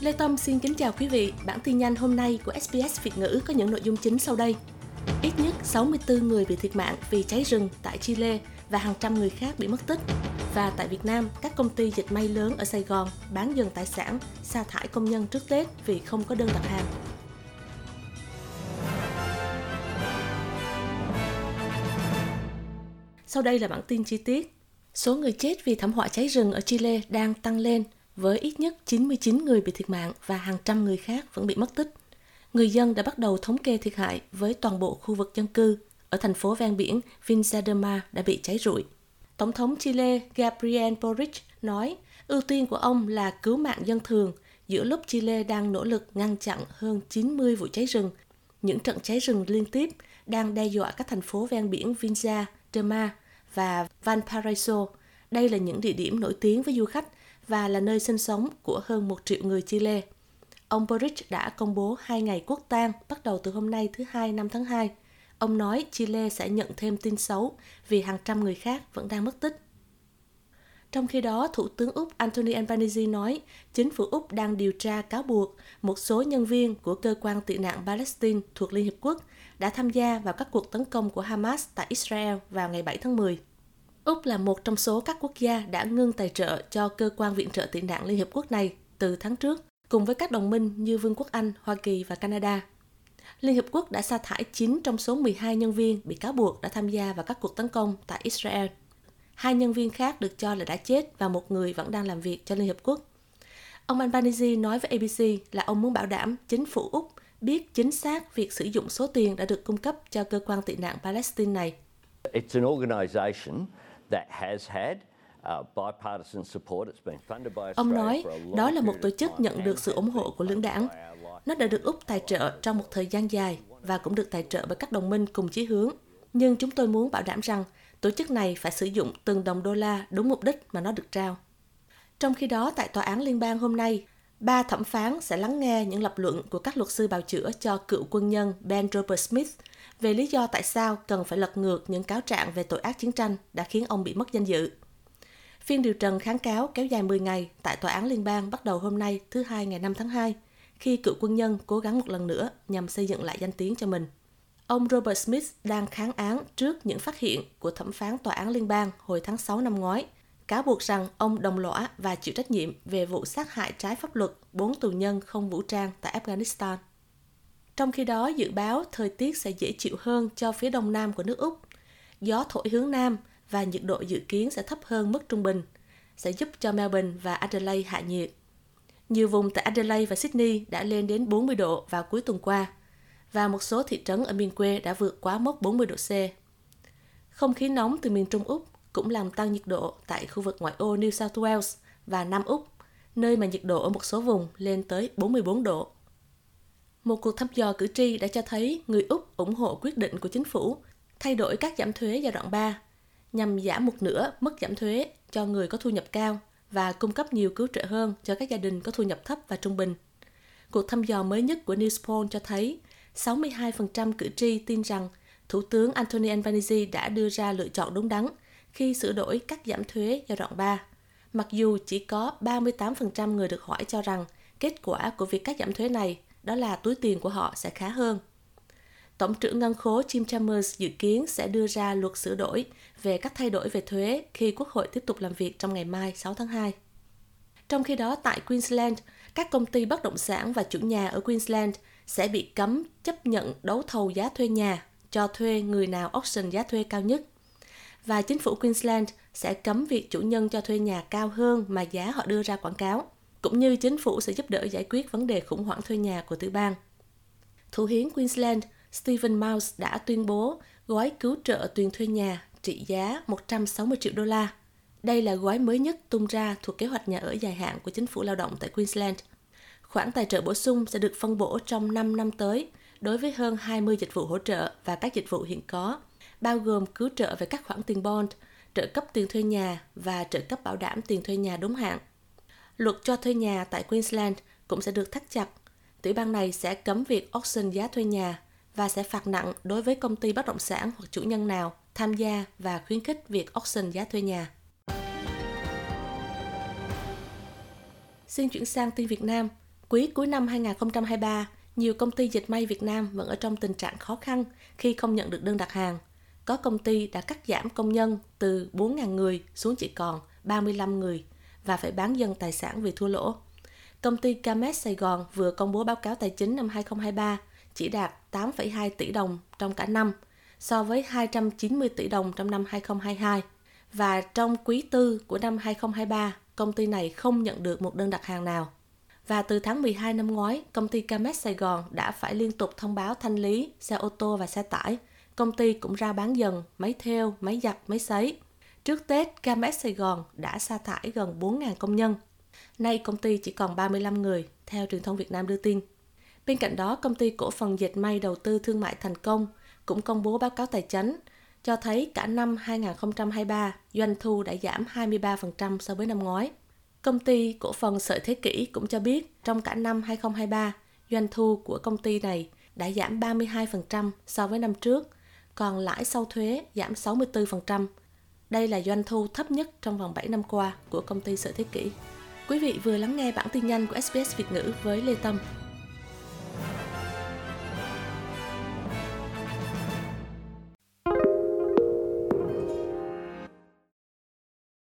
Lê Tâm xin kính chào quý vị. Bản tin nhanh hôm nay của SBS Việt ngữ có những nội dung chính sau đây. Ít nhất 64 người bị thiệt mạng vì cháy rừng tại Chile và hàng trăm người khác bị mất tích. Và tại Việt Nam, các công ty dịch may lớn ở Sài Gòn bán dần tài sản, sa thải công nhân trước Tết vì không có đơn đặt hàng. Sau đây là bản tin chi tiết. Số người chết vì thảm họa cháy rừng ở Chile đang tăng lên với ít nhất 99 người bị thiệt mạng và hàng trăm người khác vẫn bị mất tích. Người dân đã bắt đầu thống kê thiệt hại với toàn bộ khu vực dân cư ở thành phố ven biển Vinza de Mar đã bị cháy rụi. Tổng thống Chile Gabriel Boric nói, ưu tiên của ông là cứu mạng dân thường giữa lúc Chile đang nỗ lực ngăn chặn hơn 90 vụ cháy rừng. Những trận cháy rừng liên tiếp đang đe dọa các thành phố ven biển Vinza de Mar và Valparaiso. Đây là những địa điểm nổi tiếng với du khách và là nơi sinh sống của hơn một triệu người Chile. Ông Boric đã công bố hai ngày quốc tang bắt đầu từ hôm nay thứ Hai năm tháng 2. Ông nói Chile sẽ nhận thêm tin xấu vì hàng trăm người khác vẫn đang mất tích. Trong khi đó, Thủ tướng Úc Anthony Albanese nói chính phủ Úc đang điều tra cáo buộc một số nhân viên của cơ quan tị nạn Palestine thuộc Liên Hiệp Quốc đã tham gia vào các cuộc tấn công của Hamas tại Israel vào ngày 7 tháng 10. Úc là một trong số các quốc gia đã ngưng tài trợ cho cơ quan viện trợ tị nạn Liên Hiệp Quốc này từ tháng trước, cùng với các đồng minh như Vương quốc Anh, Hoa Kỳ và Canada. Liên Hiệp Quốc đã sa thải 9 trong số 12 nhân viên bị cáo buộc đã tham gia vào các cuộc tấn công tại Israel. Hai nhân viên khác được cho là đã chết và một người vẫn đang làm việc cho Liên Hiệp Quốc. Ông Albanese nói với ABC là ông muốn bảo đảm chính phủ Úc biết chính xác việc sử dụng số tiền đã được cung cấp cho cơ quan tị nạn Palestine này. It's an organization Ông nói, đó là một tổ chức nhận được sự ủng hộ của lưỡng đảng. Nó đã được Úc tài trợ trong một thời gian dài và cũng được tài trợ bởi các đồng minh cùng chí hướng. Nhưng chúng tôi muốn bảo đảm rằng tổ chức này phải sử dụng từng đồng đô la đúng mục đích mà nó được trao. Trong khi đó, tại Tòa án Liên bang hôm nay, ba thẩm phán sẽ lắng nghe những lập luận của các luật sư bào chữa cho cựu quân nhân Ben Robert Smith về lý do tại sao cần phải lật ngược những cáo trạng về tội ác chiến tranh đã khiến ông bị mất danh dự. Phiên điều trần kháng cáo kéo dài 10 ngày tại Tòa án Liên bang bắt đầu hôm nay thứ Hai ngày 5 tháng 2, khi cựu quân nhân cố gắng một lần nữa nhằm xây dựng lại danh tiếng cho mình. Ông Robert Smith đang kháng án trước những phát hiện của thẩm phán Tòa án Liên bang hồi tháng 6 năm ngoái, cáo buộc rằng ông đồng lõa và chịu trách nhiệm về vụ sát hại trái pháp luật bốn tù nhân không vũ trang tại Afghanistan. Trong khi đó, dự báo thời tiết sẽ dễ chịu hơn cho phía đông nam của nước Úc. Gió thổi hướng nam và nhiệt độ dự kiến sẽ thấp hơn mức trung bình, sẽ giúp cho Melbourne và Adelaide hạ nhiệt. Nhiều vùng tại Adelaide và Sydney đã lên đến 40 độ vào cuối tuần qua, và một số thị trấn ở miền quê đã vượt quá mốc 40 độ C. Không khí nóng từ miền Trung Úc cũng làm tăng nhiệt độ tại khu vực ngoại ô New South Wales và Nam Úc, nơi mà nhiệt độ ở một số vùng lên tới 44 độ. Một cuộc thăm dò cử tri đã cho thấy người Úc ủng hộ quyết định của chính phủ thay đổi các giảm thuế giai đoạn 3 nhằm giảm một nửa mức giảm thuế cho người có thu nhập cao và cung cấp nhiều cứu trợ hơn cho các gia đình có thu nhập thấp và trung bình. Cuộc thăm dò mới nhất của Newspoll cho thấy 62% cử tri tin rằng Thủ tướng Anthony Albanese đã đưa ra lựa chọn đúng đắn khi sửa đổi các giảm thuế giai đoạn 3, mặc dù chỉ có 38% người được hỏi cho rằng kết quả của việc cắt giảm thuế này đó là túi tiền của họ sẽ khá hơn. Tổng trưởng ngân khố Jim Chalmers dự kiến sẽ đưa ra luật sửa đổi về các thay đổi về thuế khi Quốc hội tiếp tục làm việc trong ngày mai 6 tháng 2. Trong khi đó, tại Queensland, các công ty bất động sản và chủ nhà ở Queensland sẽ bị cấm chấp nhận đấu thầu giá thuê nhà cho thuê người nào auction giá thuê cao nhất. Và chính phủ Queensland sẽ cấm việc chủ nhân cho thuê nhà cao hơn mà giá họ đưa ra quảng cáo cũng như chính phủ sẽ giúp đỡ giải quyết vấn đề khủng hoảng thuê nhà của tiểu bang. Thủ hiến Queensland Stephen Mouse đã tuyên bố gói cứu trợ tiền thuê nhà trị giá 160 triệu đô la. Đây là gói mới nhất tung ra thuộc kế hoạch nhà ở dài hạn của chính phủ lao động tại Queensland. Khoản tài trợ bổ sung sẽ được phân bổ trong 5 năm tới đối với hơn 20 dịch vụ hỗ trợ và các dịch vụ hiện có, bao gồm cứu trợ về các khoản tiền bond, trợ cấp tiền thuê nhà và trợ cấp bảo đảm tiền thuê nhà đúng hạn. Luật cho thuê nhà tại Queensland cũng sẽ được thắt chặt. Tiểu bang này sẽ cấm việc auction giá thuê nhà và sẽ phạt nặng đối với công ty bất động sản hoặc chủ nhân nào tham gia và khuyến khích việc auction giá thuê nhà. Xin chuyển sang tin Việt Nam. Quý cuối năm 2023, nhiều công ty dịch may Việt Nam vẫn ở trong tình trạng khó khăn khi không nhận được đơn đặt hàng. Có công ty đã cắt giảm công nhân từ 4.000 người xuống chỉ còn 35 người và phải bán dần tài sản vì thua lỗ. Công ty Camet Sài Gòn vừa công bố báo cáo tài chính năm 2023 chỉ đạt 8,2 tỷ đồng trong cả năm so với 290 tỷ đồng trong năm 2022. Và trong quý tư của năm 2023, công ty này không nhận được một đơn đặt hàng nào. Và từ tháng 12 năm ngoái, công ty Camet Sài Gòn đã phải liên tục thông báo thanh lý xe ô tô và xe tải. Công ty cũng ra bán dần máy theo, máy giặt, máy sấy. Trước Tết, Gamex Sài Gòn đã sa thải gần 4.000 công nhân. Nay công ty chỉ còn 35 người, theo truyền thông Việt Nam đưa tin. Bên cạnh đó, công ty cổ phần dệt may đầu tư thương mại thành công cũng công bố báo cáo tài chính cho thấy cả năm 2023 doanh thu đã giảm 23% so với năm ngoái. Công ty cổ phần Sợi Thế Kỷ cũng cho biết trong cả năm 2023, doanh thu của công ty này đã giảm 32% so với năm trước, còn lãi sau thuế giảm 64%. Đây là doanh thu thấp nhất trong vòng 7 năm qua của công ty Sợi Thế Kỷ. Quý vị vừa lắng nghe bản tin nhanh của SBS Việt ngữ với Lê Tâm.